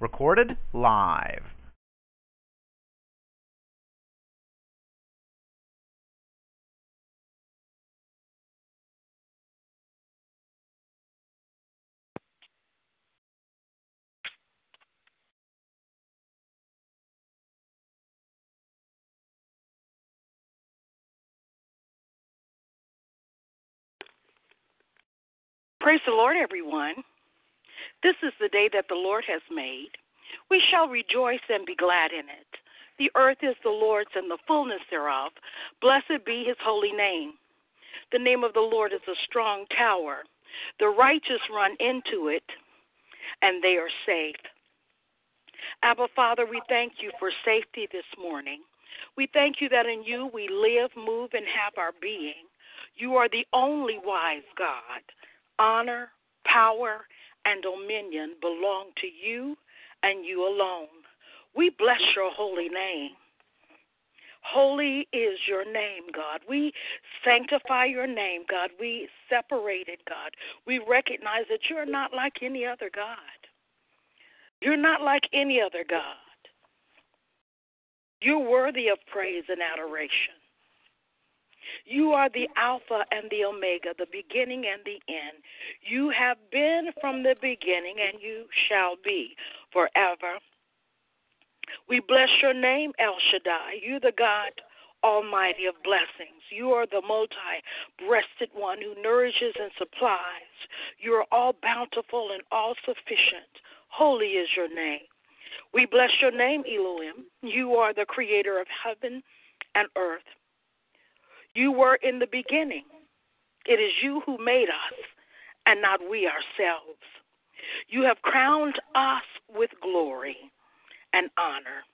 Recorded live. Praise the Lord, everyone. This is the day that the Lord has made. We shall rejoice and be glad in it. The earth is the Lord's and the fullness thereof. Blessed be his holy name. The name of the Lord is a strong tower. The righteous run into it, and they are safe. Abba, Father, we thank you for safety this morning. We thank you that in you we live, move, and have our being. You are the only wise God. Honor, power, and dominion belong to you and you alone. We bless your holy name. Holy is your name, God. We sanctify your name, God. We separate it, God. We recognize that you're not like any other God. You're not like any other God. You're worthy of praise and adoration. You are the Alpha and the Omega, the beginning and the end. You have been from the beginning, and you shall be forever. We bless your name, El Shaddai. You, the God Almighty of blessings. You are the multi breasted one who nourishes and supplies. You are all bountiful and all sufficient. Holy is your name. We bless your name, Elohim. You are the creator of heaven and earth. You were in the beginning. It is you who made us and not we ourselves. You have crowned us with glory and honor.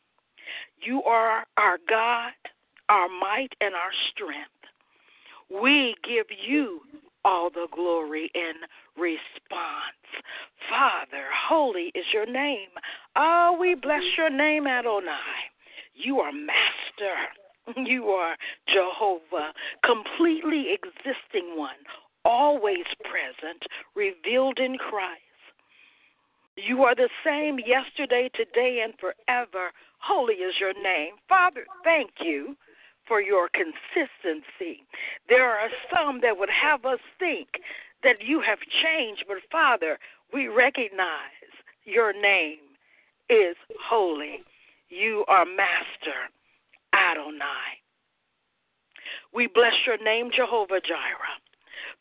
You are our God, our might, and our strength. We give you all the glory in response. Father, holy is your name. Oh, we bless your name, Adonai. You are master. You are Jehovah, completely existing one, always present, revealed in Christ. You are the same yesterday, today, and forever. Holy is your name. Father, thank you for your consistency. There are some that would have us think that you have changed, but Father, we recognize your name is holy. You are master. Adonai. We bless your name, Jehovah Jireh,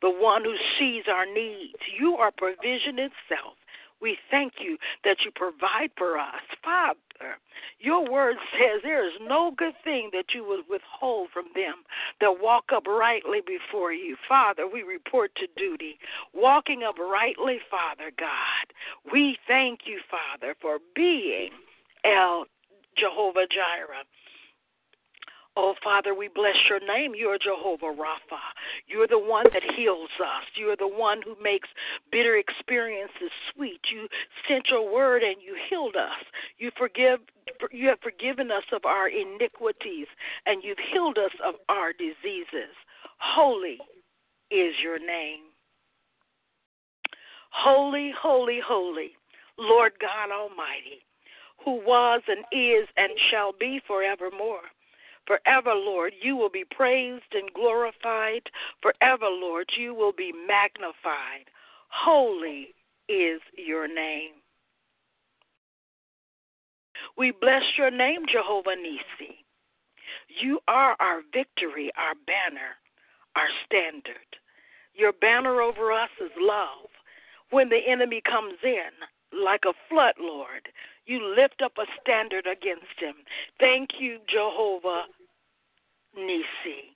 the one who sees our needs. You are provision itself. We thank you that you provide for us. Father, your word says there is no good thing that you would withhold from them that walk uprightly before you. Father, we report to duty, walking uprightly, Father God. We thank you, Father, for being El Jehovah Jireh. Oh, Father, we bless your name. You are Jehovah Rapha. You are the one that heals us. You are the one who makes bitter experiences sweet. You sent your word and you healed us. You forgive you have forgiven us of our iniquities and you've healed us of our diseases. Holy is your name. Holy, holy, holy, Lord God Almighty, who was and is and shall be forevermore. Forever, Lord, you will be praised and glorified. Forever, Lord, you will be magnified. Holy is your name. We bless your name, Jehovah Nisi. You are our victory, our banner, our standard. Your banner over us is love. When the enemy comes in, like a flood, Lord, you lift up a standard against him. Thank you, Jehovah Nisi.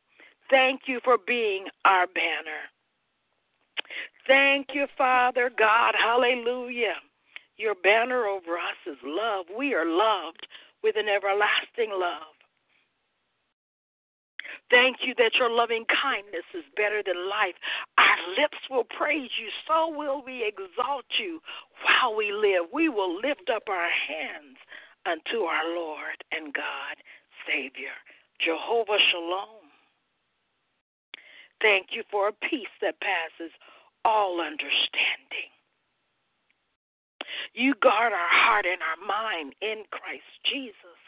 Thank you for being our banner. Thank you, Father God. Hallelujah. Your banner over us is love. We are loved with an everlasting love. Thank you that your loving kindness is better than life. Our lips will praise you, so will we exalt you while we live. We will lift up our hands unto our Lord and God, Savior, Jehovah Shalom. Thank you for a peace that passes all understanding. You guard our heart and our mind in Christ Jesus.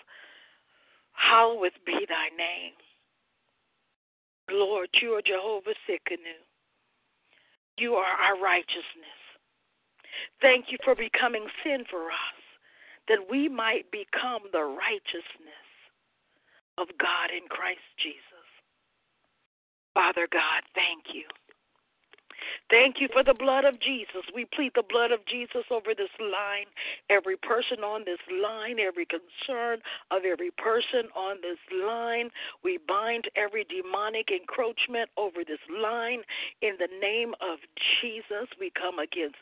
Hallowed be thy name. Lord, you are Jehovah Tsidkenu. You are our righteousness. Thank you for becoming sin for us, that we might become the righteousness of God in Christ Jesus. Father God, thank you. Thank you for the blood of Jesus. We plead the blood of Jesus over this line, every person on this line, every concern of every person on this line. We bind every demonic encroachment over this line in the name of Jesus. We come against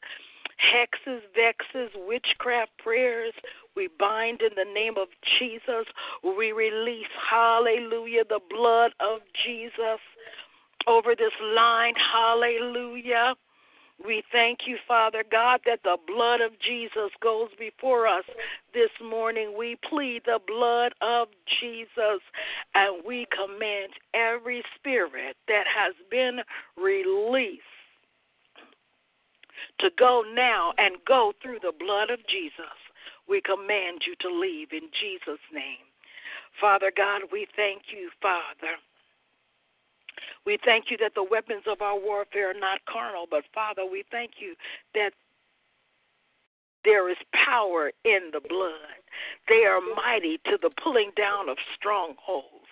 hexes, vexes, witchcraft prayers. We bind in the name of Jesus. We release, hallelujah, the blood of Jesus over this line. Hallelujah. We thank you, Father God, that the blood of Jesus goes before us this morning. We plead the blood of Jesus and we command every spirit that has been released to go now and go through the blood of Jesus. We command you to leave in Jesus' name. Father God, we thank you, Father we thank you that the weapons of our warfare are not carnal, but Father, we thank you that there is power in the blood. They are mighty to the pulling down of strongholds.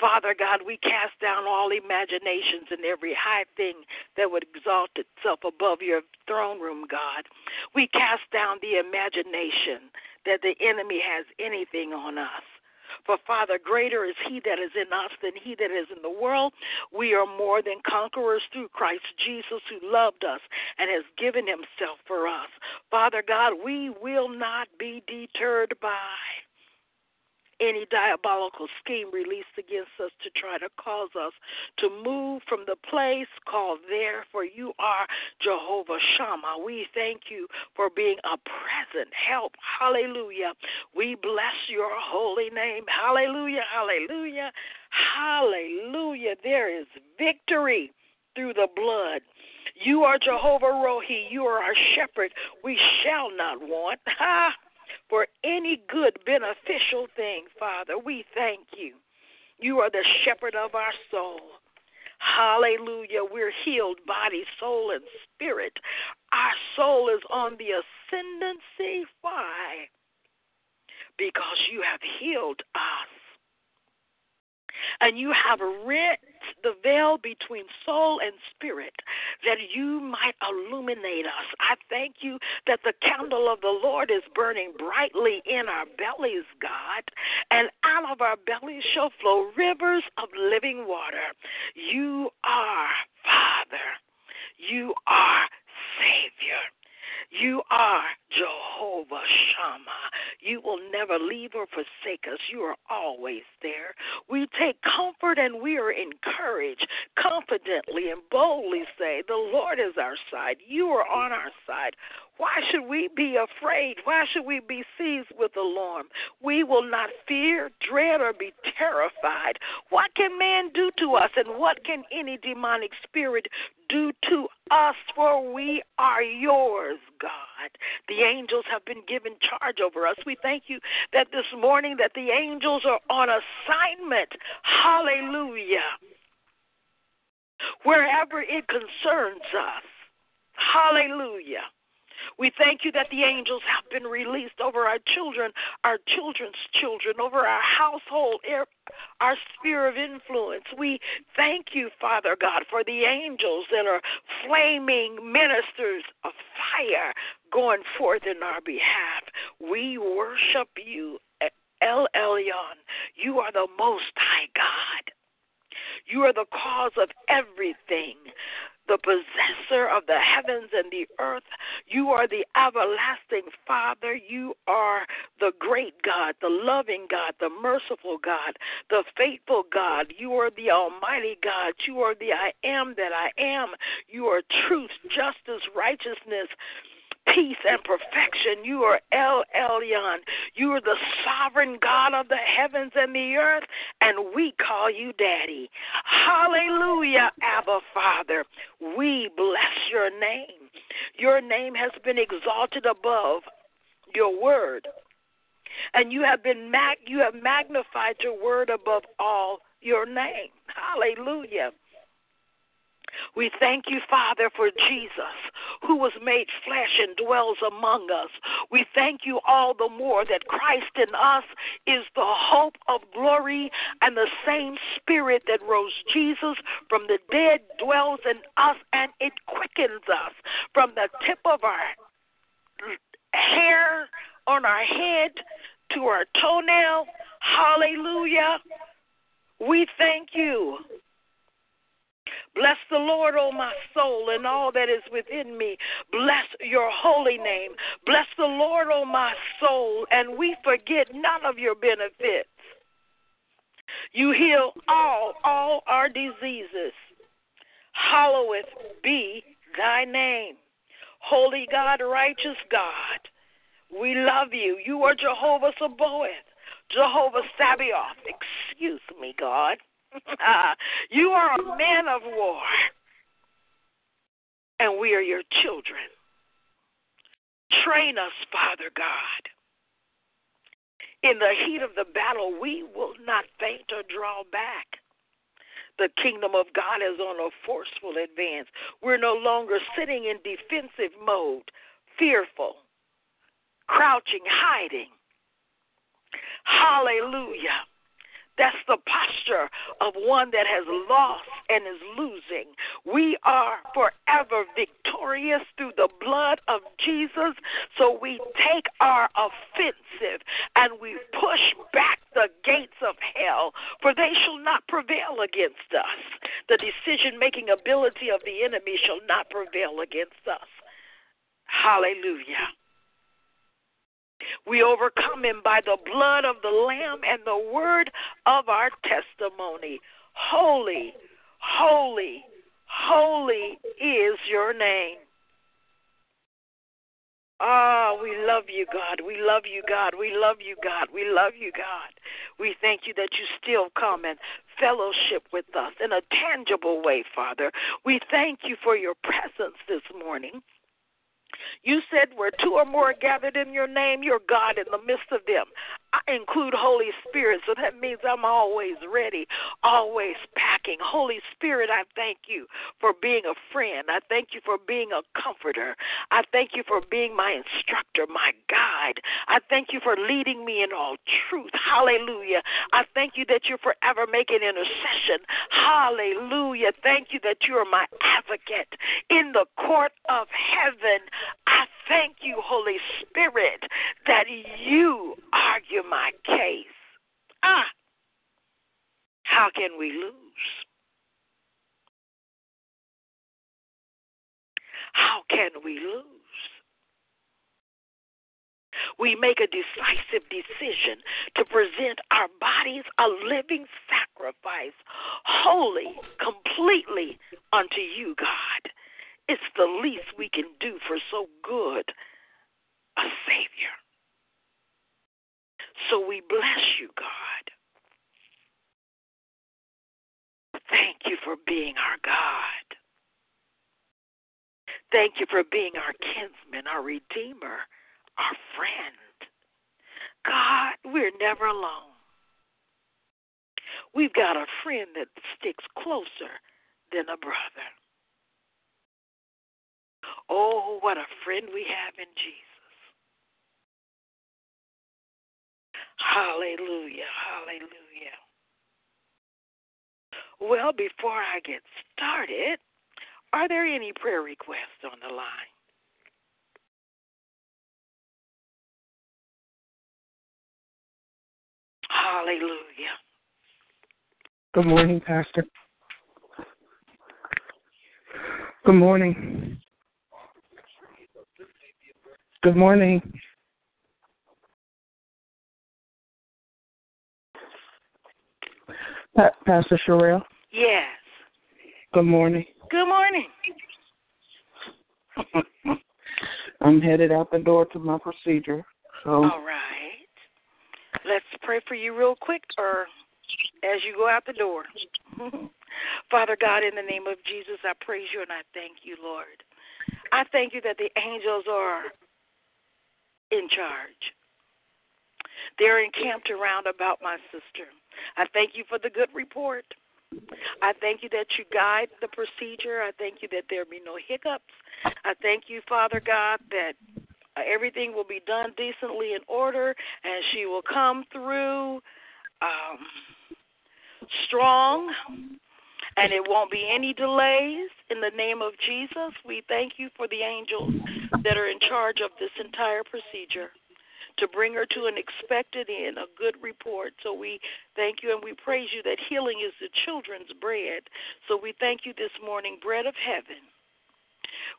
Father God, we cast down all imaginations and every high thing that would exalt itself above your throne room, God. We cast down the imagination that the enemy has anything on us. For Father, greater is He that is in us than He that is in the world. We are more than conquerors through Christ Jesus, who loved us and has given Himself for us. Father God, we will not be deterred by any diabolical scheme released against us to try to cause us to move from the place called there, for you are Jehovah Shammah. We thank you for being a present help. Hallelujah. We bless your holy name. Hallelujah. Hallelujah. Hallelujah. There is victory through the blood. You are Jehovah Rohi. You are our shepherd. We shall not want. Ha! For any good, beneficial thing, Father. We thank you. You are the shepherd of our soul. Hallelujah. We're healed body, soul, and spirit. Our soul is on the ascendancy. Why? Because you have healed us. And you have rent the veil between soul and spirit that you might illuminate us. I thank you that the candle of the Lord is burning brightly in our bellies, God, and out of our bellies shall flow rivers of living water. You are Father. You are Savior. You are Jehovah Shammah. You will never leave or forsake us. You are always there. We take comfort and we are encouraged confidently and boldly say, The Lord is our side. You are on our side. Why should we be afraid? Why should we be seized with alarm? We will not fear, dread, or be terrified. What can man do to us, and what can any demonic spirit do to us? For we are yours, God. The angels have been given charge over us. We thank you that this morning that the angels are on assignment. Hallelujah. Wherever it concerns us. Hallelujah. We thank you that the angels have been released over our children, our children's children, over our household, our sphere of influence. We thank you, Father God, for the angels that are flaming ministers of fire going forth in our behalf. We worship you, El Elyon. You are the Most High God. You are the cause of everything the possessor of the heavens and the earth. You are the everlasting Father. You are the great God, the loving God, the merciful God, the faithful God. You are the Almighty God. You are the I am that I am. You are truth, justice, righteousness peace and perfection. You are El Elyon. You are the sovereign God of the heavens and the earth, and we call you Daddy. Hallelujah, Abba Father. We bless your name. Your name has been exalted above your word. And you have been mag- you have magnified your word above all your name. Hallelujah. We thank you, Father, for Jesus, who was made flesh and dwells among us. We thank you all the more that Christ in us is the hope of glory, and the same Spirit that rose Jesus from the dead dwells in us, and it quickens us from the tip of our hair on our head to our toenail. Hallelujah. We thank you Bless the Lord, O my soul, and all that is within me. Bless your holy name. Bless the Lord, O my soul, and we forget none of your benefits. You heal all, all our diseases. Hallowed be thy name. Holy God, righteous God, we love you. You are Jehovah Sabaoth, Jehovah Sabaoth. Excuse me, God. Uh, you are a man of war, and we are your children. Train us, Father God. In the heat of the battle, we will not faint or draw back. The kingdom of God is on a forceful advance. We're no longer sitting in defensive mode, fearful, crouching, hiding. Hallelujah. That's the posture of one that has lost and is losing. We are forever victorious through the blood of Jesus. So we take our offensive and we push back the gates of hell, for they shall not prevail against us. The decision making ability of the enemy shall not prevail against us. Hallelujah. We overcome him by the blood of the Lamb and the word of our testimony. Holy, holy, holy is your name. Ah, oh, we love you, God. We love you, God. We love you, God. We love you, God. We thank you that you still come and fellowship with us in a tangible way, Father. We thank you for your presence this morning. You said where two or more are gathered in your name, you're God in the midst of them. I include Holy Spirit, so that means I'm always ready, always packing. Holy Spirit, I thank you for being a friend. I thank you for being a comforter. I thank you for being my instructor, my guide. I thank you for leading me in all truth. Hallelujah. I thank you that you're forever making intercession. Hallelujah. Thank you that you are my advocate in the court of heaven. I thank you, Holy Spirit, that you argue my case. Ah, how can we lose? How can we lose? We make a decisive decision to present our bodies a living sacrifice, holy, completely unto you, God. It's the least we can do for so good a Savior. So we bless you, God. Thank you for being our God. Thank you for being our kinsman, our redeemer, our friend. God, we're never alone. We've got a friend that sticks closer than a brother. Oh, what a friend we have in Jesus. Hallelujah. Hallelujah. Well, before I get started, are there any prayer requests on the line? Hallelujah. Good morning, Pastor. Good morning. Good morning. Pa- Pastor Sherelle. Yes. Good morning. Good morning. I'm headed out the door to my procedure. So All right. Let's pray for you real quick or as you go out the door. Father God, in the name of Jesus, I praise you and I thank you, Lord. I thank you that the angels are in charge. They're encamped around about my sister. I thank you for the good report. I thank you that you guide the procedure. I thank you that there be no hiccups. I thank you, Father God, that everything will be done decently in order and she will come through um, strong and it won't be any delays. In the name of Jesus, we thank you for the angels that are in charge of this entire procedure to bring her to an expected end, a good report. So we thank you and we praise you that healing is the children's bread. So we thank you this morning, bread of heaven.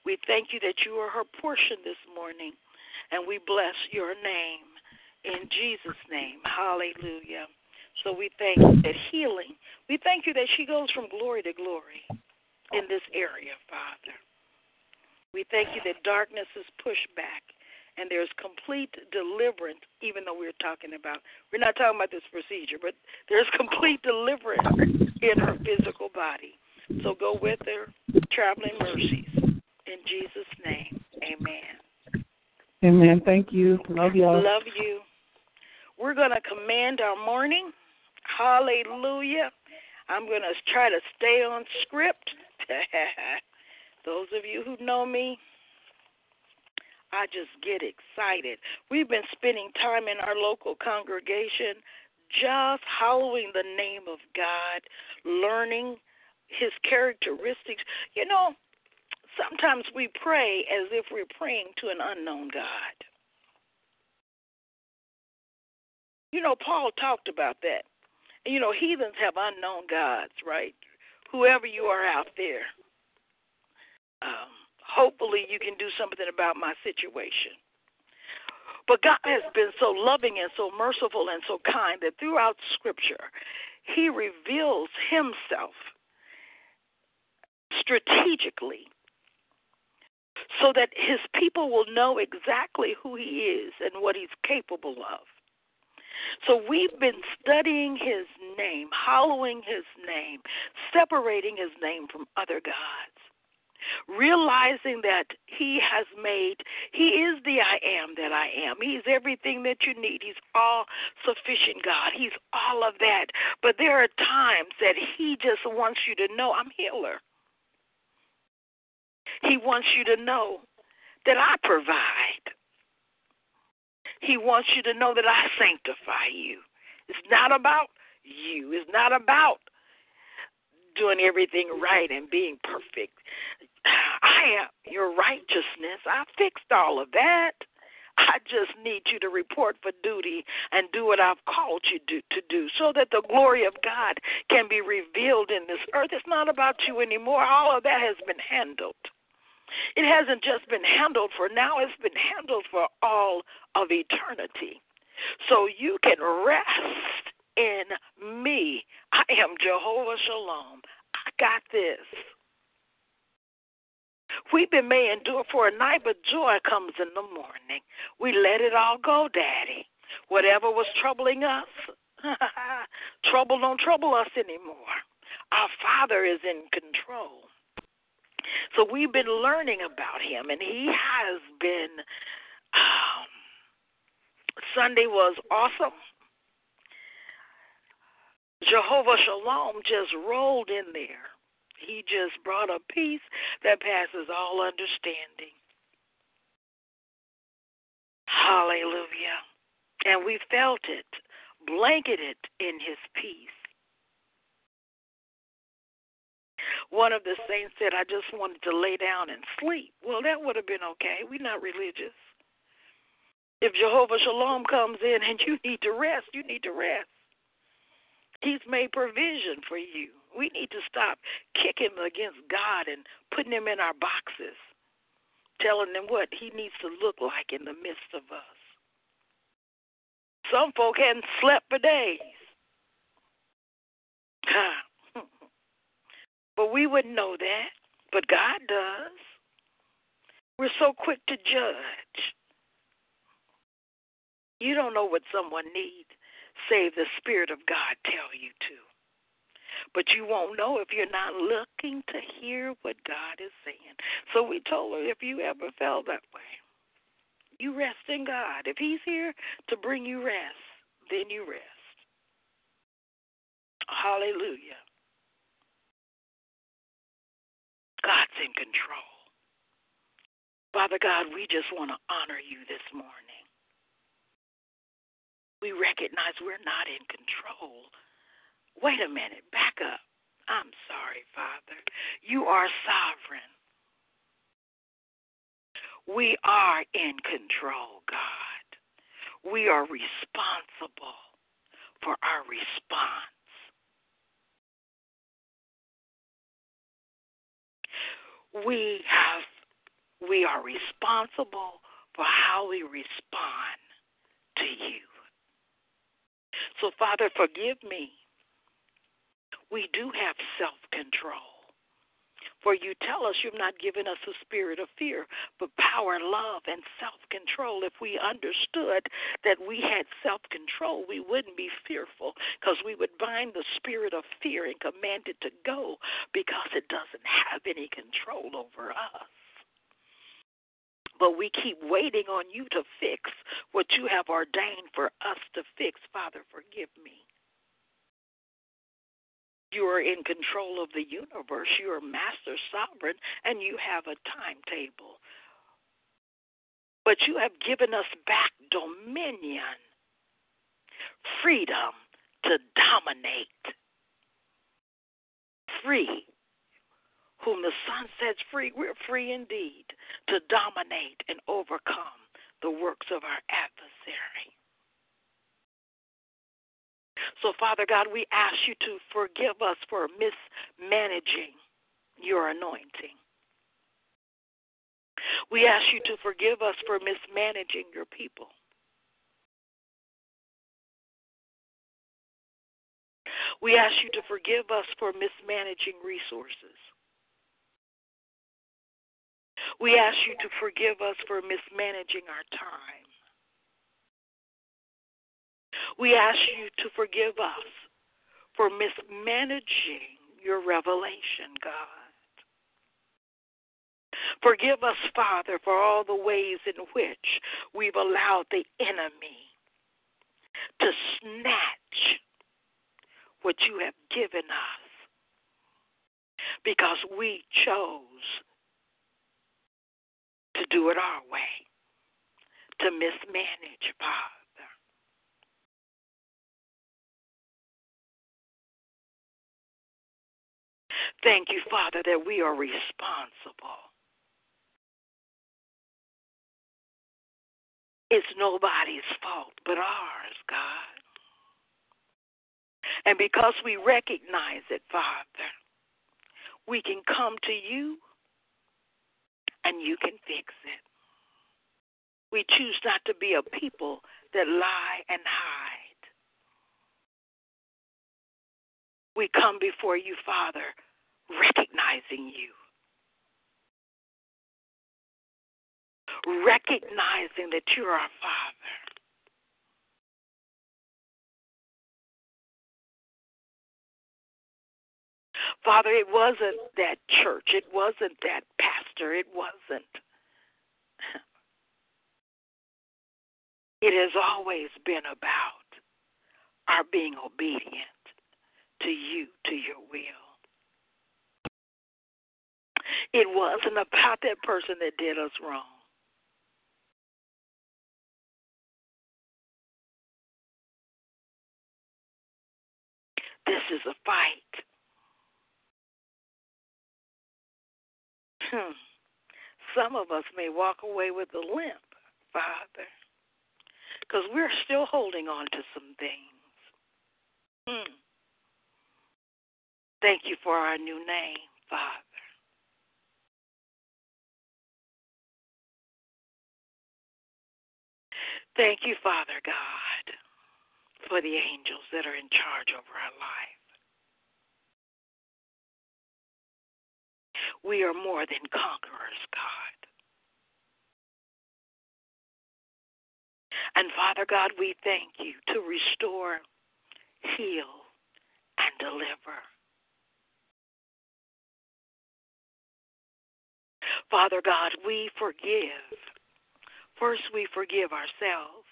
We thank you that you are her portion this morning, and we bless your name in Jesus' name. Hallelujah. So we thank you that healing, we thank you that she goes from glory to glory in this area, Father. We thank you that darkness is pushed back and there's complete deliverance, even though we're talking about, we're not talking about this procedure, but there's complete deliverance in her physical body. So go with her, traveling mercies. In Jesus' name, amen. Amen. Thank you. Love y'all. Love you. We're going to command our morning. Hallelujah. I'm going to try to stay on script. Those of you who know me, I just get excited. We've been spending time in our local congregation just hallowing the name of God, learning his characteristics. You know, sometimes we pray as if we're praying to an unknown God. You know, Paul talked about that. You know, heathens have unknown gods, right? Whoever you are out there. Um, hopefully you can do something about my situation. But God has been so loving and so merciful and so kind that throughout Scripture, He reveals Himself strategically so that His people will know exactly who He is and what He's capable of. So we've been studying His name, hallowing His name, separating His name from other gods realizing that He has made, He is the I am that I am. He's everything that you need. He's all sufficient God. He's all of that. But there are times that He just wants you to know I'm healer. He wants you to know that I provide. He wants you to know that I sanctify you. It's not about you. It's not about doing everything right and being perfect. I am your righteousness. I fixed all of that. I just need you to report for duty and do what I've called you to, to do so that the glory of God can be revealed in this earth. It's not about you anymore. All of that has been handled. It hasn't just been handled for now, it's been handled for all of eternity. So you can rest in me. I am Jehovah Shalom. I got this. Weeping may endure for a night, but joy comes in the morning. We let it all go, Daddy. Whatever was troubling us, trouble don't trouble us anymore. Our Father is in control. So we've been learning about him, and he has been. Um, Sunday was awesome. Jehovah Shalom just rolled in there. He just brought a peace that passes all understanding. Hallelujah. And we felt it, blanketed in his peace. One of the saints said, I just wanted to lay down and sleep. Well, that would have been okay. We're not religious. If Jehovah Shalom comes in and you need to rest, you need to rest. He's made provision for you. We need to stop kicking against God and putting him in our boxes, telling him what he needs to look like in the midst of us. Some folk hadn't slept for days. but we wouldn't know that. But God does. We're so quick to judge. You don't know what someone needs, save the Spirit of God tell you to. But you won't know if you're not looking to hear what God is saying. So we told her if you ever felt that way, You rest in God. If He's here to bring you rest, then you rest. Hallelujah. God's in control. Father God, we just want to honor you this morning. We recognize we're not in control. Wait a minute, back up. I'm sorry, Father. You are sovereign. We are in control, God. We are responsible for our response. We have we are responsible for how we respond to you. So Father, forgive me. We do have self-control. For you tell us you've not given us a spirit of fear, but power, love, and self control. If we understood that we had self control, we wouldn't be fearful because we would bind the spirit of fear and command it to go because it doesn't have any control over us. But we keep waiting on you to fix what you have ordained for us to fix. Father, forgive me. You are in control of the universe. You are master sovereign, and you have a timetable. But you have given us back dominion, freedom to dominate. Free. Whom the Son sets free, we're free indeed to dominate and overcome the works of our adversary. So, Father God, we ask you to forgive us for mismanaging your anointing. We ask you to forgive us for mismanaging your people. We ask you to forgive us for mismanaging resources. We ask you to forgive us for mismanaging our time. We ask you to forgive us for mismanaging your revelation, God. Forgive us, Father, for all the ways in which we've allowed the enemy to snatch what you have given us because we chose to do it our way, to mismanage, Father. Thank you, Father, that we are responsible. It's nobody's fault but ours, God. And because we recognize it, Father, we can come to you and you can fix it. We choose not to be a people that lie and hide. We come before you, Father, recognizing you. Recognizing that you're our Father. Father, it wasn't that church. It wasn't that pastor. It wasn't. It has always been about our being obedient to you, to your will. It wasn't about that person that did us wrong. This is a fight. Hmm. Some of us may walk away with a limp, Father, because we're still holding on to some things. Hmm. Thank you for our new name, Father. Thank you, Father God, for the angels that are in charge over our life. We are more than conquerors, God. And Father God, we thank you to restore, heal, and deliver. Father God, we forgive First, we forgive ourselves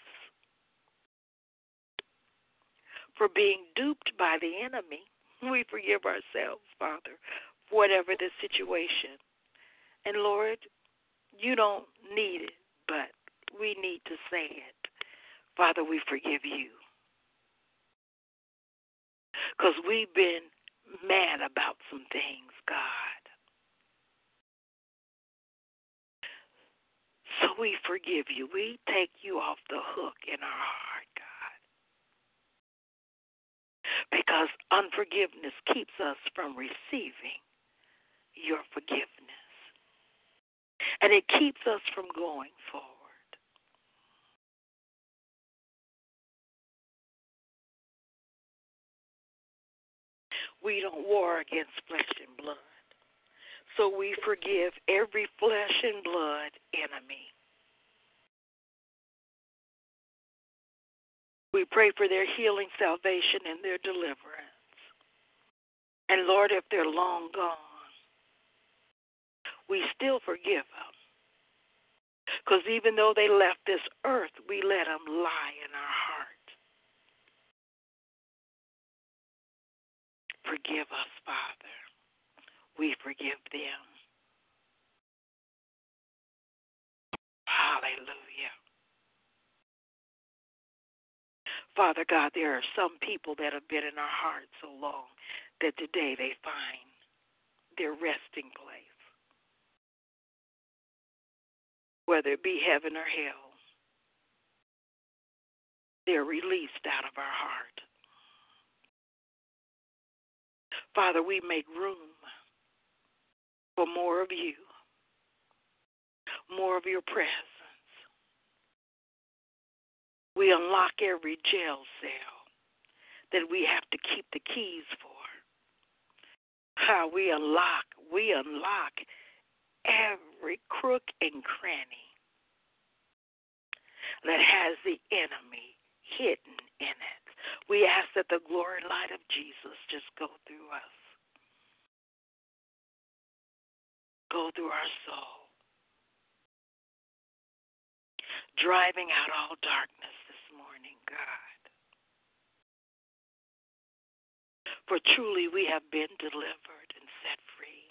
for being duped by the enemy. We forgive ourselves, Father, for whatever the situation. And Lord, you don't need it, but we need to say it. Father, we forgive you. Because we've been mad about some things, God. So we forgive you. We take you off the hook in our heart, God. Because unforgiveness keeps us from receiving your forgiveness. And it keeps us from going forward. We don't war against flesh and blood. So we forgive every flesh and blood enemy. We pray for their healing, salvation, and their deliverance. And Lord, if they're long gone, we still forgive them. Because even though they left this earth, we let them lie in our heart. Forgive us, Father. We forgive them. Hallelujah. Father God, there are some people that have been in our hearts so long that today they find their resting place. Whether it be heaven or hell, they're released out of our heart. Father, we make room for more of you, more of your presence. We unlock every jail cell that we have to keep the keys for. How we unlock, we unlock every crook and cranny that has the enemy hidden in it. We ask that the glory light of Jesus just go through us, go through our soul, driving out all darkness this morning, God. For truly we have been delivered and set free.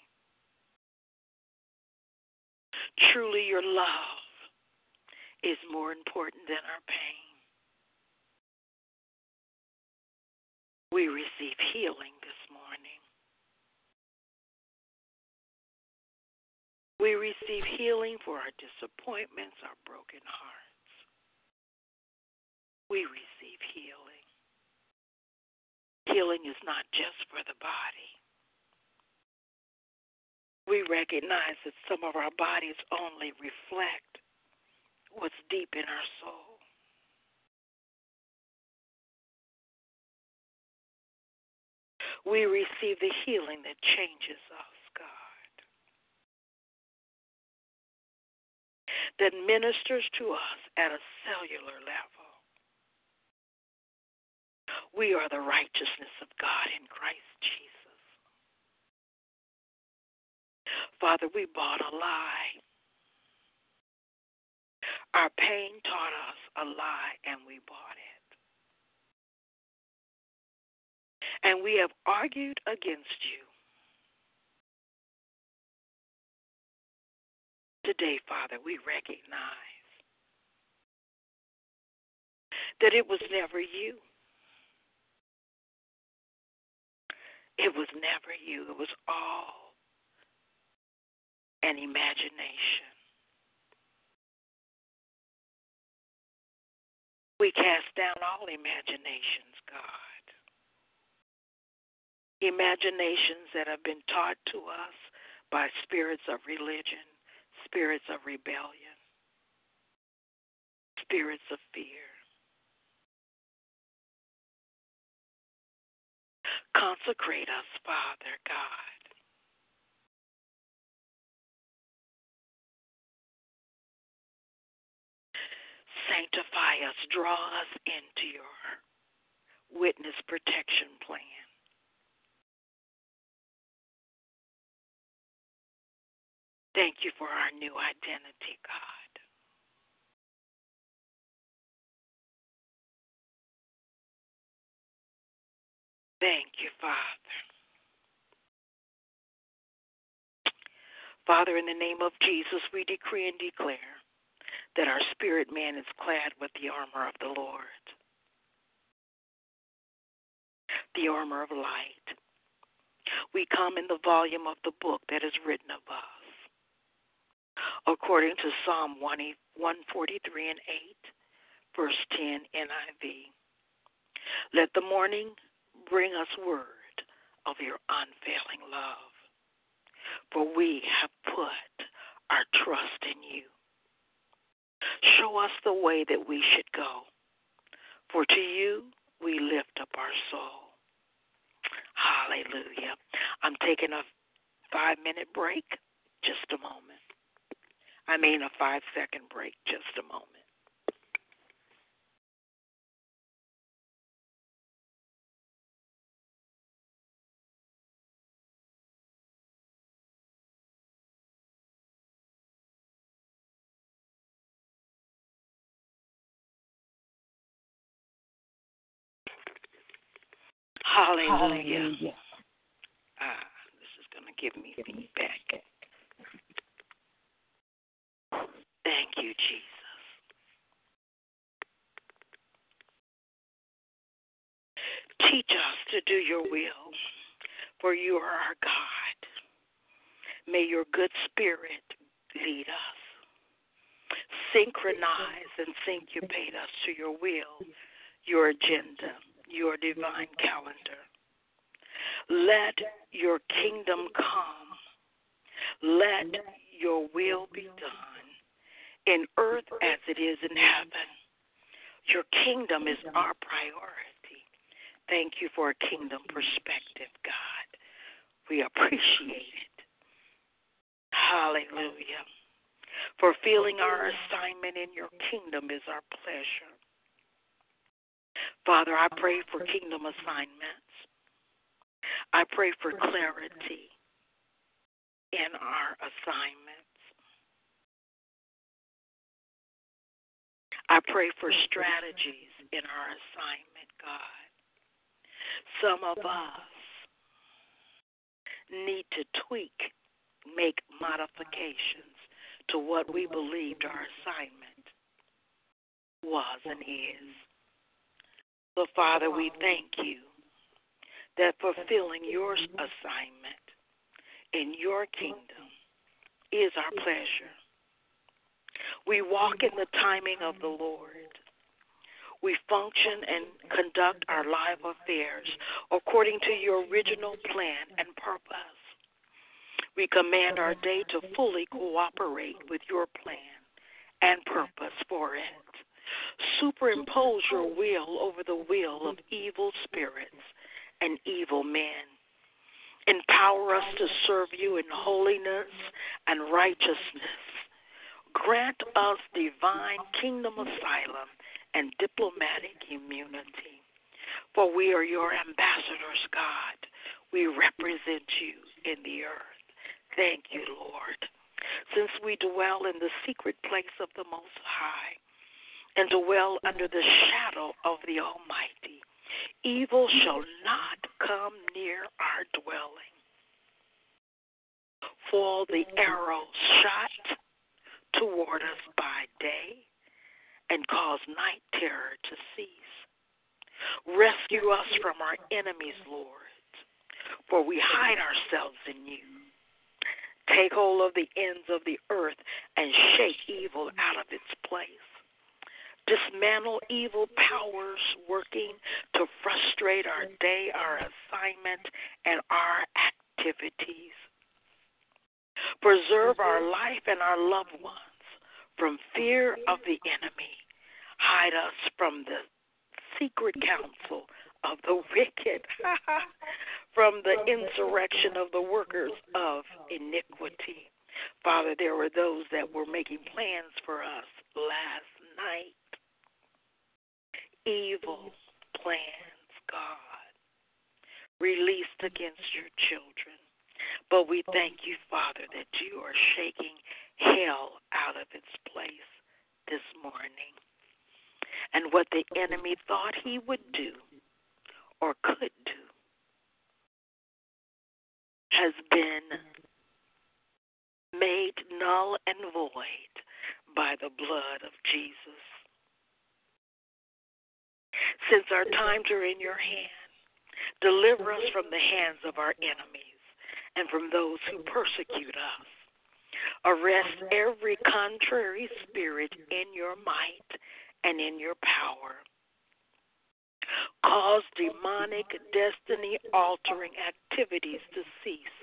Truly your love is more important than our pain. We receive healing We receive healing for our disappointments, our broken hearts. We receive healing. Healing is not just for the body. We recognize that some of our bodies only reflect what's deep in our soul. we receive the healing that changes us, that ministers to us at a cellular level. We are the righteousness of God in Christ Jesus. Father, we bought a lie. Our pain taught us a lie, and we bought it. and we have argued against you. Today, Father, we recognize that it was never you. It was never you. It was all an imagination. We cast down all imaginations, God imaginations that have been taught to us by spirits of religion, spirits of rebellion, spirits of fear. Consecrate us, Father God. Sanctify us, draw us into your witness protection plan. Thank you for our new identity, God. Thank you, Father. Father, in the name of Jesus, we decree and declare that our spirit man is clad with the armor of the Lord, the armor of light. We come in the volume of the book that is written above according to Psalm 143 and 8, verse 10 NIV. Let the morning bring us word of your unfailing love for we have put our trust in you. Show us the way that we should go, for to you we lift up our soul. Hallelujah. I'm taking a five minute break, just a moment. I mean, a five second break, just a moment. Hallelujah. Hallelujah. Ah, this is going to give me feedback. Thank you, Jesus. Teach us to do your will, for you are our God. May your good spirit lead us. Synchronize and syncopate us to your will, your agenda your divine calendar. Let your kingdom come. Let your will be done in earth as it is in heaven. Your kingdom is our priority. Thank you for a kingdom perspective, God. We appreciate it. Hallelujah. Fulfilling our assignment in your kingdom is our pleasure. Father, I pray for kingdom assignments. I pray for clarity in our assignments. Pray for strategies in our assignment, God. Some of us need to tweak, make modifications to what we believed our assignment was and is. So, Father, we thank you that fulfilling your assignment in your kingdom is our pleasure. We walk in the timing of the Lord. We function and conduct our life affairs according to your original plan and purpose. We command our day to fully cooperate with your plan and purpose for it. Superimpose your will over the will of evil spirits and evil men. Empower us to serve you in holiness and righteousness. Grant us divine kingdom asylum and diplomatic immunity. For we are your ambassadors, God. We represent you in the earth. Thank you, Lord. Since we dwell in the secret place of the Most High, and dwell under the shadow of the Almighty. Evil shall not come near our dwelling. For the arrows shot toward us by day and cause night terror to cease. Rescue us from our enemies, Lord, for we hide ourselves in you. Take hold of the ends of the earth and shake evil out of its place dismantle evil powers working to frustrate our day, our assignment, and our activities. Preserve our life and our loved ones from fear of the enemy. Hide us from the secret counsel of the wicked, from the insurrection of the workers of iniquity. Father, there were those that were making plans for us last night evil plans, God, released against your children. But we thank you, Father, that you are shaking hell out of its place this morning. And what the enemy thought he would do or could do has been made null and void by the blood of Jesus. Since our times are in your hand, deliver us from the hands of our enemies and from those who persecute us. Arrest every contrary spirit in your might and in your power. Cause demonic destiny altering activities to cease.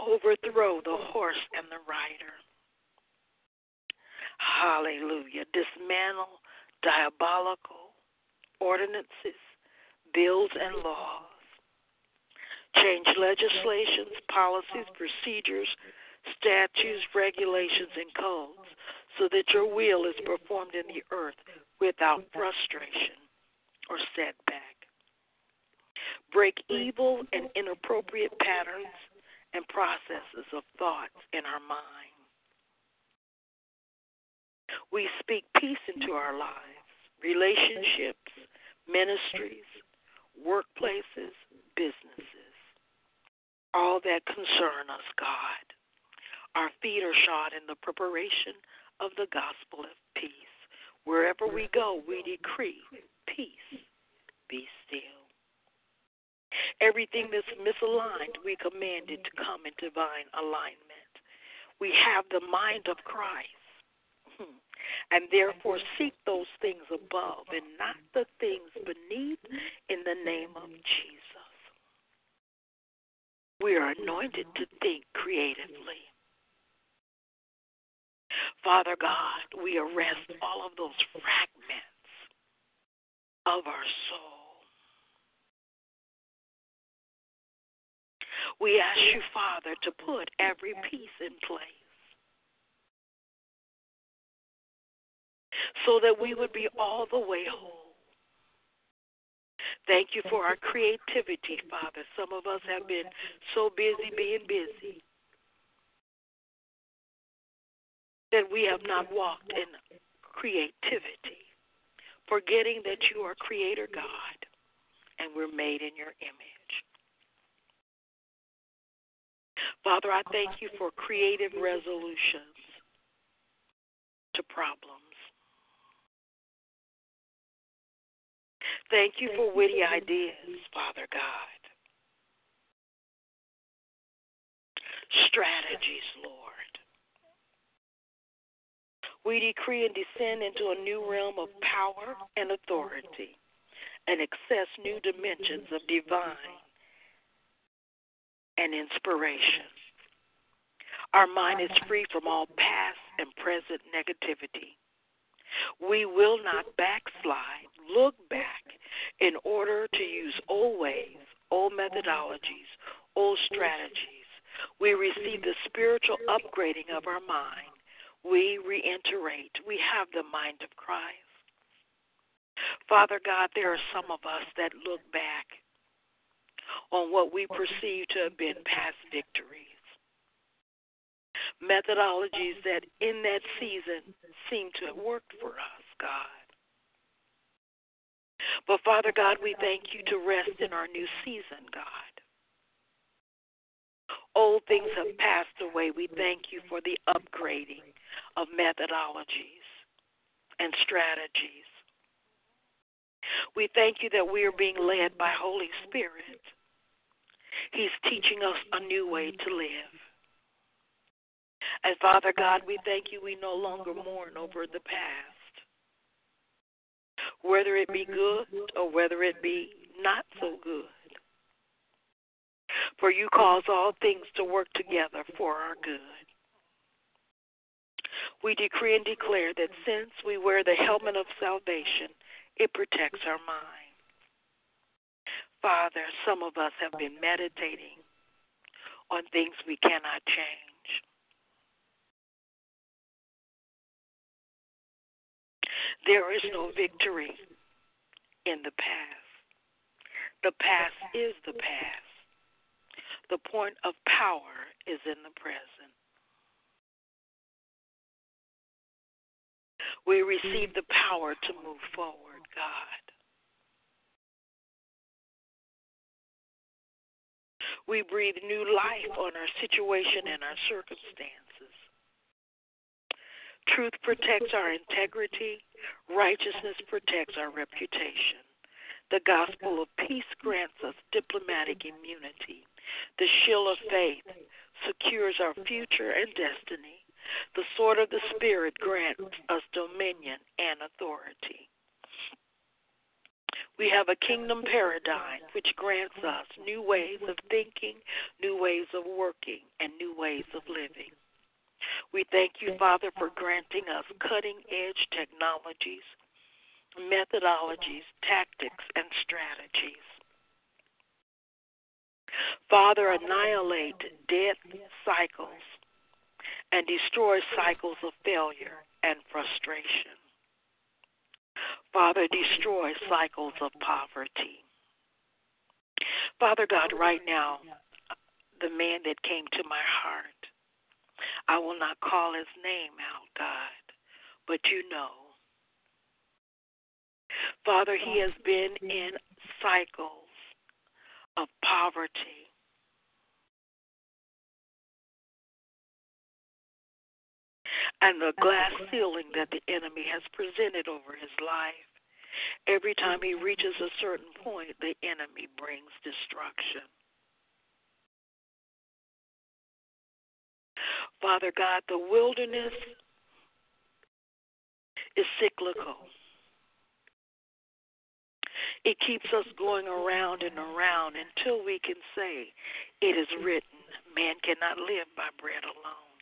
Overthrow the horse and the rider. Hallelujah. Dismantle diabolical ordinances, bills, and laws. Change legislations, policies, procedures, statutes, regulations, and codes so that your will is performed in the earth without frustration or setback. Break evil and inappropriate patterns and processes of thoughts in our mind. We speak peace into our lives, relationships, ministries, workplaces, businesses, all that concern us, God. Our feet are shod in the preparation of the gospel of peace. Wherever we go, we decree peace, be still. Everything that's misaligned, we command it to come in divine alignment. We have the mind of Christ hmm, and therefore seek those things above and not the things beneath in the name of Jesus. We are anointed to think creatively. Father God, we arrest all of those fragments of our soul. We ask you, Father, to put every piece in place so that we would be all the way whole. Thank you for our creativity, Father. Some of us have been so busy being busy that we have not walked in creativity, forgetting that you are Creator God and we're made in your image. Father, I thank you for creative resolutions to problems. Thank you for witty ideas, Father God. Strategies, Lord. We decree and descend into a new realm of power and authority and access new dimensions of divine and inspiration. Our mind is free from all past and present negativity. We will not backslide, look back in order to use old ways, old methodologies, old strategies. We receive the spiritual upgrading of our mind. We reiterate, we have the mind of Christ. Father God, there are some of us that look back on what we perceive to have been past victories methodologies that in that season seem to have worked for us, God. But Father God, we thank you to rest in our new season, God. Old things have passed away. We thank you for the upgrading of methodologies and strategies. We thank you that we are being led by Holy Spirit. He's teaching us a new way to live. And Father God, we thank you we no longer mourn over the past. Whether it be good or whether it be not so good. For you cause all things to work together for our good. We decree and declare that since we wear the helmet of salvation, it protects our mind. Father, some of us have been meditating on things we cannot change. There is no victory in the past. The past is the past. The point of power is in the present. We receive the power to move forward, God. We breathe new life on our situation and our circumstances. Truth protects our integrity, righteousness protects our reputation. The gospel of peace grants us diplomatic immunity. The shield of faith secures our future and destiny. The sword of the Spirit grants us dominion and authority. We have a kingdom paradigm which grants us new ways of thinking, new ways of working, and new ways of living. We thank you, Father, for granting us cutting edge technologies, methodologies, tactics, and strategies. Father, annihilate death cycles and destroy cycles of failure and frustration. Father, destroy cycles of poverty. Father God, right now, the man that came to my heart, I will not call his name out, God, but you know. Father, he has been in cycles of poverty. And the glass ceiling that the enemy has presented over his life. Every time he reaches a certain point, the enemy brings destruction. Father God, the wilderness is cyclical. It keeps us going around and around until we can say, It is written, man cannot live by bread alone,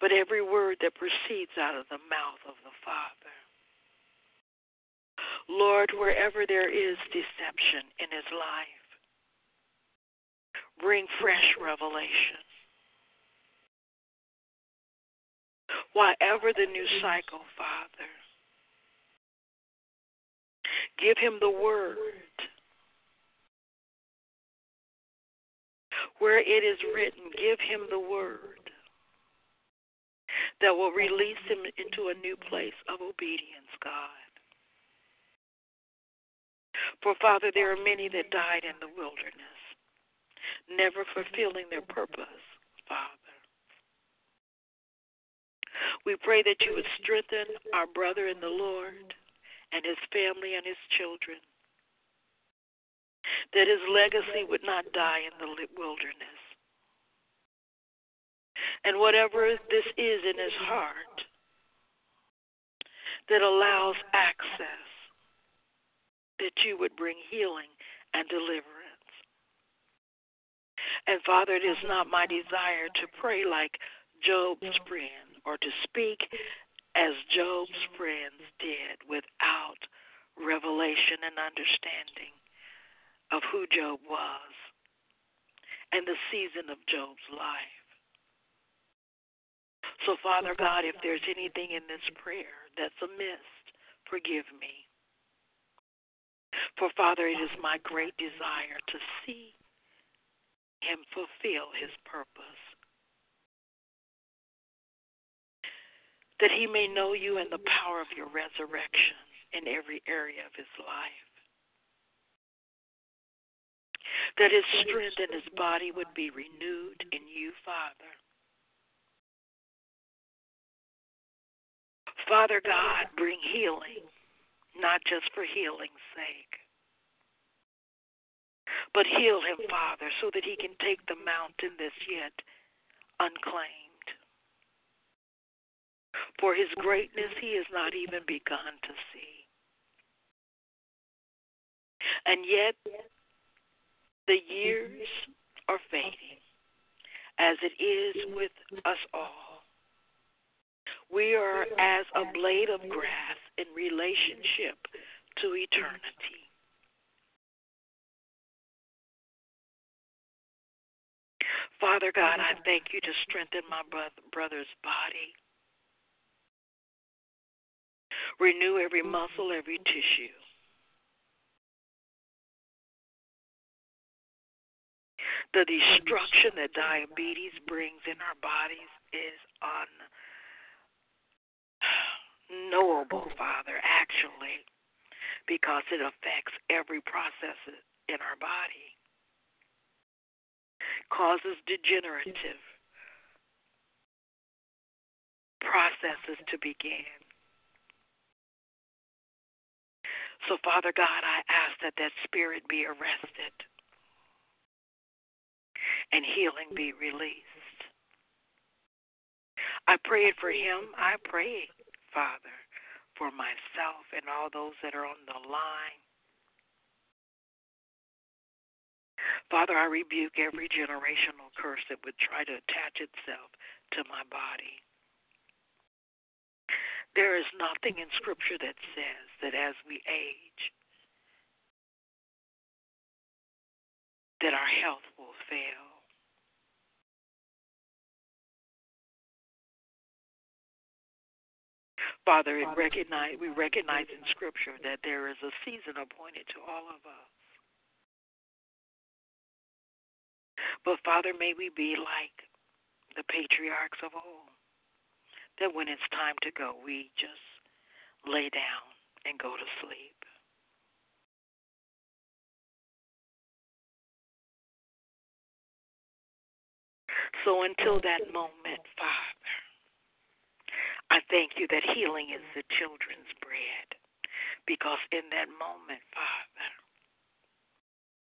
but every word that proceeds out of the mouth of the Father. Lord, wherever there is deception in his life, bring fresh revelation. Whatever the new cycle, Father, give him the word. Where it is written, give him the word that will release him into a new place of obedience, God. For, Father, there are many that died in the wilderness, never fulfilling their purpose, Father. We pray that you would strengthen our brother in the Lord and his family and his children, that his legacy would not die in the wilderness. And whatever this is in his heart that allows access, that you would bring healing and deliverance. And Father, it is not my desire to pray like Job's friend or to speak as Job's friends did without revelation and understanding of who Job was and the season of Job's life. So, Father God, if there's anything in this prayer that's amiss, forgive me. For, Father, it is my great desire to see him fulfill his purpose. That he may know you and the power of your resurrection in every area of his life. That his strength and his body would be renewed in you, Father. Father God, bring healing, not just for healing's sake, but heal him, Father, so that he can take the mountain that's yet unclaimed. For his greatness he has not even begun to see. And yet, the years are fading, as it is with us all. We are as a blade of grass in relationship to eternity. Father God, I thank you to strengthen my brother's body. Renew every muscle, every tissue. The destruction that diabetes brings in our bodies is unknowable, Father, actually, because it affects every process in our body. Causes degenerative process process to begin. So, Father God, I ask that that spirit be arrested and healing be released. I prayed for him. I pray, Father, for myself and all those that are on the line. Father, I rebuke every generational curse that would try to attach itself to my body. There is nothing in Scripture that says that as we age, that our health will fail. Father, it recognize, we recognize in Scripture that there is a season appointed to all of us. But Father, may we be like the patriarchs of old that when it's time to go, we just lay down and go to sleep. So until that moment, Father, I thank you that healing is the children's bread. Because in that moment, Father,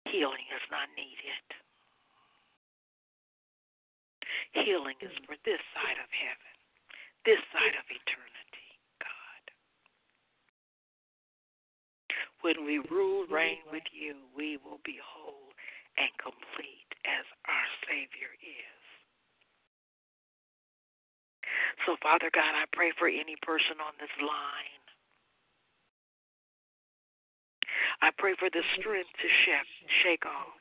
healing is not needed. Healing is for this side of heaven this side of eternity, God. When we rule, reign with you, we will be whole and complete as our Savior is. So, Father God, I pray for any person on this line. I pray for the strength to shake off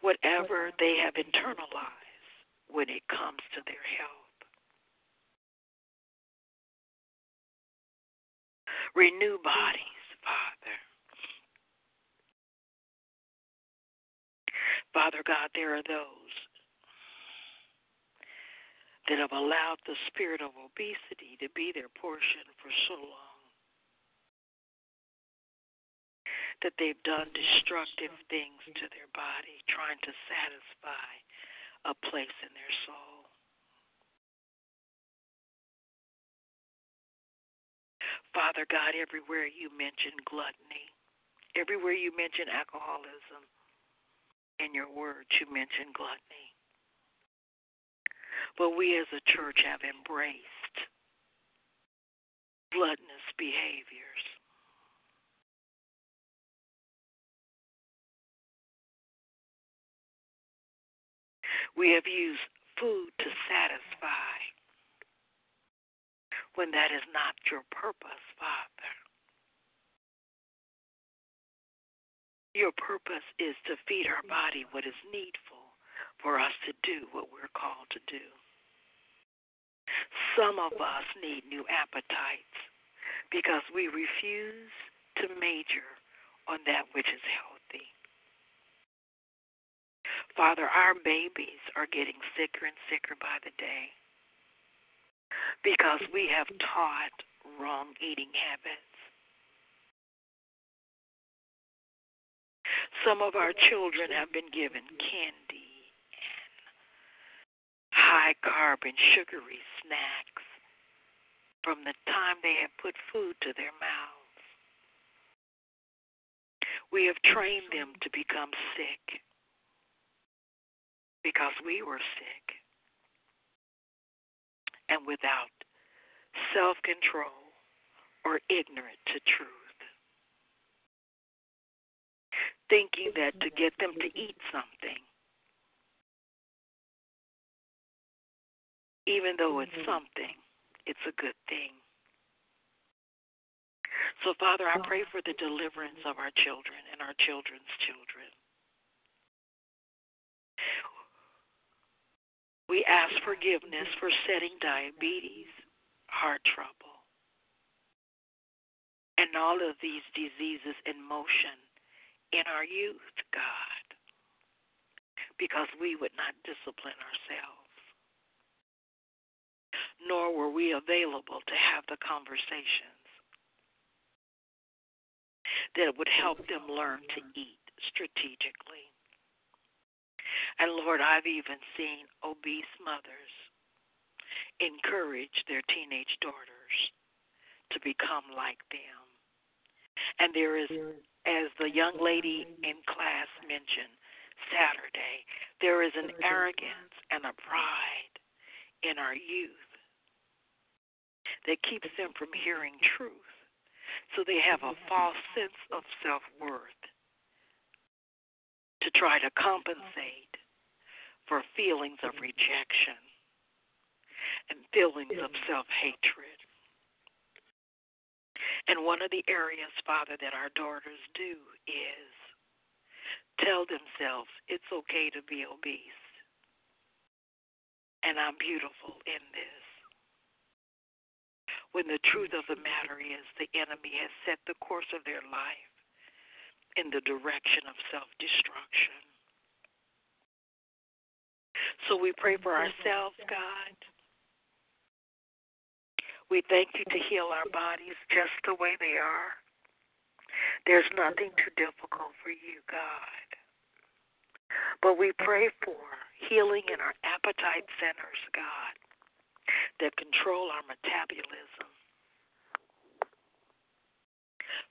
whatever they have internalized when it comes to their health. Renew bodies, Father. Father God, there are those that have allowed the spirit of obesity to be their portion for so long that they've done destructive things to their body, trying to satisfy a place in their soul. Father God, everywhere you mention gluttony, everywhere you mention alcoholism, in your words you mention gluttony. But we as a church have embraced gluttonous behaviors. We have used food to satisfy when that is not your purpose, Father. Your purpose is to feed our body what is needful for us to do what we're called to do. Some of us need new appetites because we refuse to major on that which is healthy. Father, our babies are getting sicker and sicker by the day because we have taught wrong eating habits. Some of our children have been given candy and high carb and sugary snacks from the time they have put food to their mouths. We have trained them to become sick because we were sick and without self control or ignorant to truth. Thinking that to get them to eat something, even though it's mm-hmm. something, it's a good thing. So, Father, I pray for the deliverance of our children and our children's children. We ask forgiveness for setting diabetes, heart trouble, and all of these diseases in motion in our youth, God, because we would not discipline ourselves, nor were we available to have the conversations that would help them learn to eat strategically. And Lord, I've even seen obese mothers encourage their teenage daughters to become like them. And there is, as the young lady in class mentioned Saturday, there is an arrogance and a pride in our youth that keeps them from hearing truth. So they have a false sense of self worth to try to compensate for feelings of rejection and feelings of self hatred. And one of the areas, Father, that our daughters do is tell themselves it's okay to be obese. And I'm beautiful in this. When the truth of the matter is, the enemy has set the course of their life in the direction of self destruction. So we pray for ourselves, God. We thank you to heal our bodies just the way they are. There's nothing too difficult for you, God. But we pray for healing in our appetite centers, God, that control our metabolism.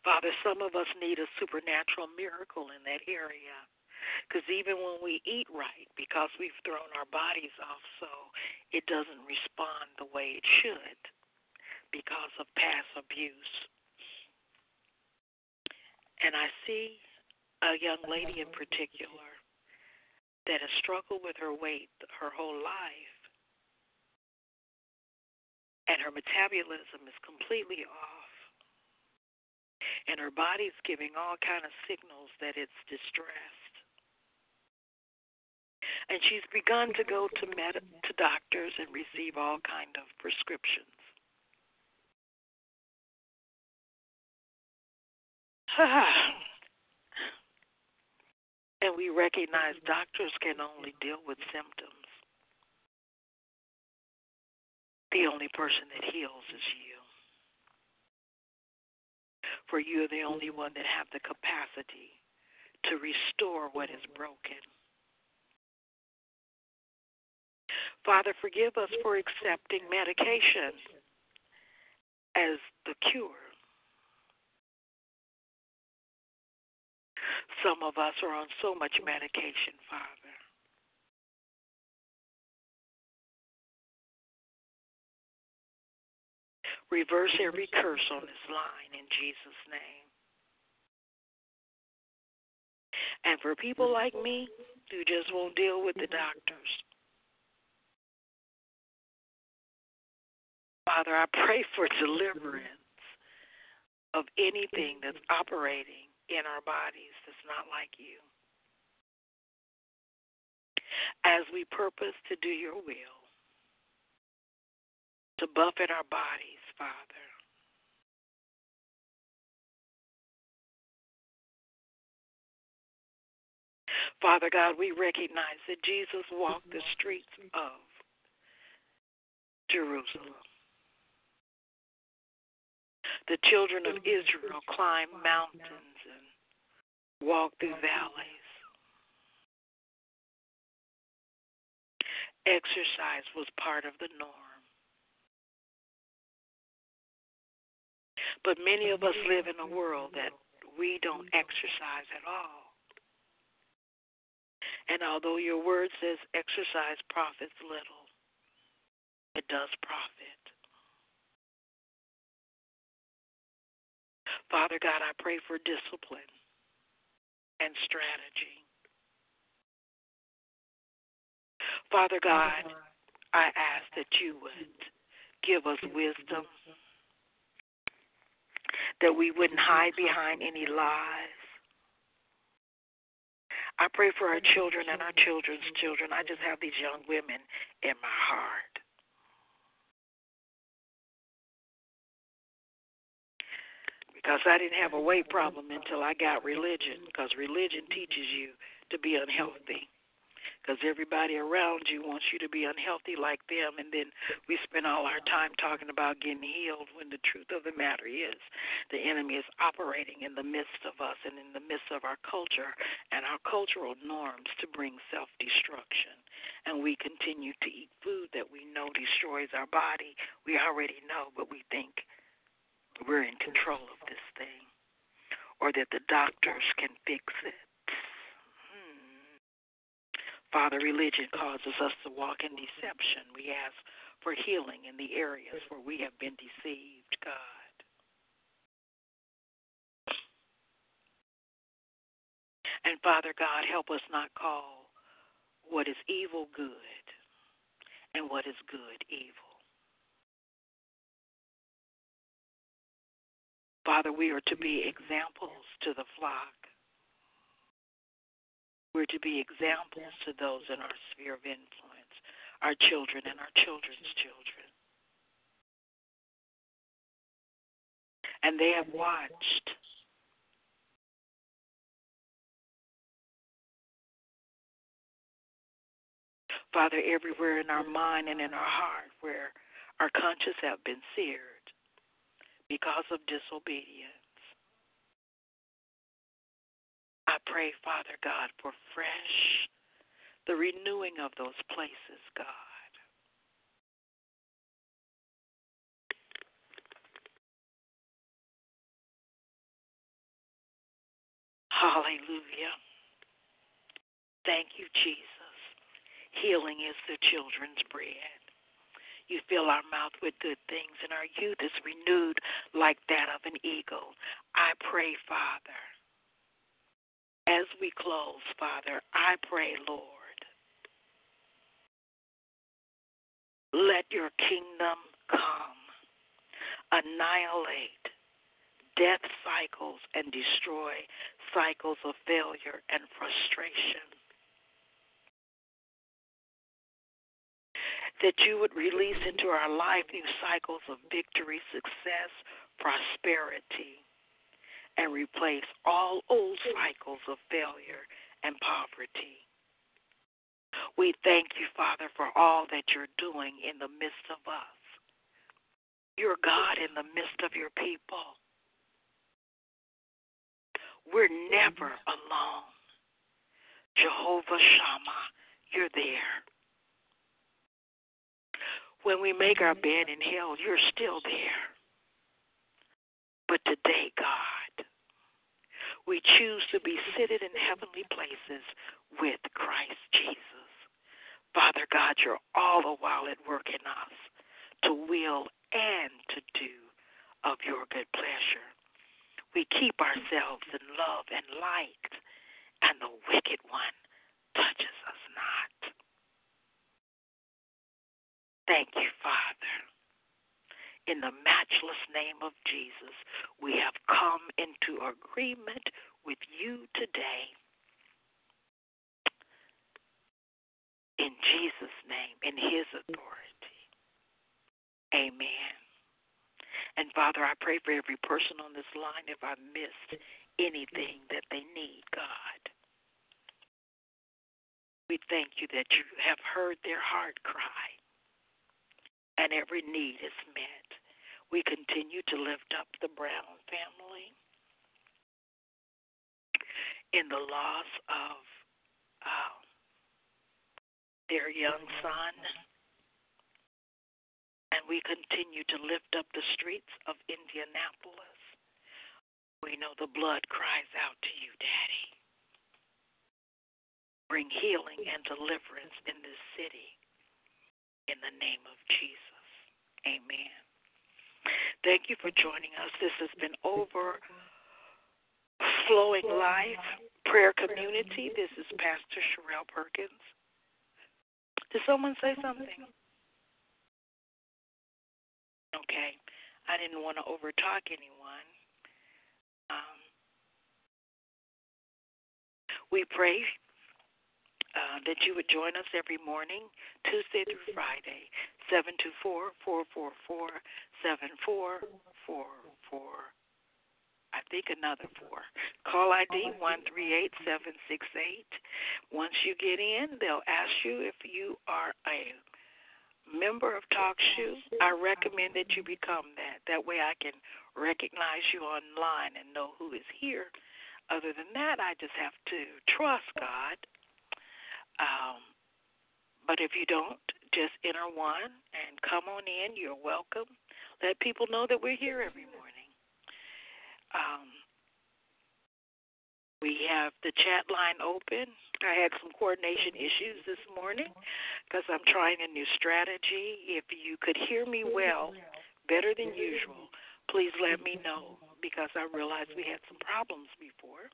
Father, some of us need a supernatural miracle in that area. Because even when we eat right, because we've thrown our bodies off so it doesn't respond the way it should because of past abuse. And I see a young lady in particular that has struggled with her weight her whole life. And her metabolism is completely off. And her body's giving all kind of signals that it's distressed. And she's begun to go to med- to doctors and receive all kind of prescriptions. and we recognize doctors can only deal with symptoms. The only person that heals is you. For you are the only one that have the capacity to restore what is broken. Father, forgive us for accepting medication as the cure. Some of us are on so much medication, Father. Reverse every curse on this line in Jesus' name. And for people like me who just won't deal with the doctors, Father, I pray for deliverance of anything that's operating in our bodies that's not like you. As we purpose to do your will, to buffet our bodies, Father. Father God, we recognize that Jesus walked the streets of Jerusalem. The children of Israel climbed mountains and walked through valleys. Exercise was part of the norm. But many of us live in a world that we don't exercise at all. And although your word says exercise profits little, it does profit. Father God, I pray for discipline and strategy. Father God, I ask that you would give us wisdom, that we wouldn't hide behind any lies. I pray for our children and our children's children. I just have these young women in my heart. Because I didn't have a weight problem until I got religion, because religion teaches you to be unhealthy. Because everybody around you wants you to be unhealthy like them and then we spend all our time talking about getting healed when the truth of the matter is the enemy is operating in the midst of us and in the midst of our culture and our cultural norms to bring self-destruction. And we continue to eat food that we know destroys our body, we already know, but we think we're in control of this thing or that the doctors can fix it. Hmm. Father, religion causes us to walk in deception. We ask for healing in the areas where we have been deceived, God. And Father God, help us not call what is evil good and what is good evil. Father, we are to be examples to the flock. We're to be examples to those in our sphere of influence, our children and our children's children. And they have watched Father, everywhere in our mind and in our heart where our conscience have been seared because of disobedience. I pray, Father God, for fresh, the renewing of those places, God. Hallelujah. Thank you, Jesus. Healing is the children's bread. You fill our mouth with good things, and our youth is renewed like that of an eagle. I pray, Father, as we close, Father, I pray, Lord, let your kingdom come, annihilate death cycles, and destroy cycles of failure and frustration. That you would release into our life new cycles of victory, success, prosperity, and replace all old cycles of failure and poverty. We thank you, Father, for all that you're doing in the midst of us. You're God in the midst of your people. We're never alone. Jehovah Shammah, you're there. When we make our bed in hell, you're still there. But today, God, we choose to be seated in heavenly places with Christ Jesus. Father God, you're all the while at work in us to will and to do of your good pleasure. We keep ourselves in love and light, and the wicked one touches us not. Thank you, Father. In the matchless name of Jesus, we have come into agreement with you today. In Jesus' name, in His authority. Amen. And Father, I pray for every person on this line if I missed anything that they need, God. We thank you that you have heard their heart cry and every need is met. We continue to lift up the Brown family in the loss of uh, their young son. And we continue to lift up the streets of Indianapolis. We know the blood cries out to you, Daddy. Bring healing and deliverance in this city in the name of Jesus. Amen. Thank you for joining us. This has been Overflowing Life Prayer Community. This is Pastor Sherelle Perkins. Did someone say something? Okay. I didn't want to overtalk anyone. Um, we pray uh, that you would join us every morning, Tuesday through Friday, 724 444 7444. I think another four. Call ID 138768. Once you get in, they'll ask you if you are a member of TalkShoe. I recommend that you become that. That way I can recognize you online and know who is here. Other than that, I just have to trust God um, but if you don't, just enter one and come on in. You're welcome. Let people know that we're here every morning. Um, we have the chat line open. I had some coordination issues this morning because I'm trying a new strategy. If you could hear me well, better than usual, please let me know because I realized we had some problems before.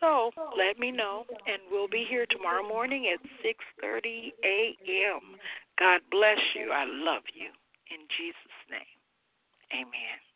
So let me know, and we'll be here tomorrow morning at 6:30 a.m. God bless you. I love you. In Jesus' name, Amen.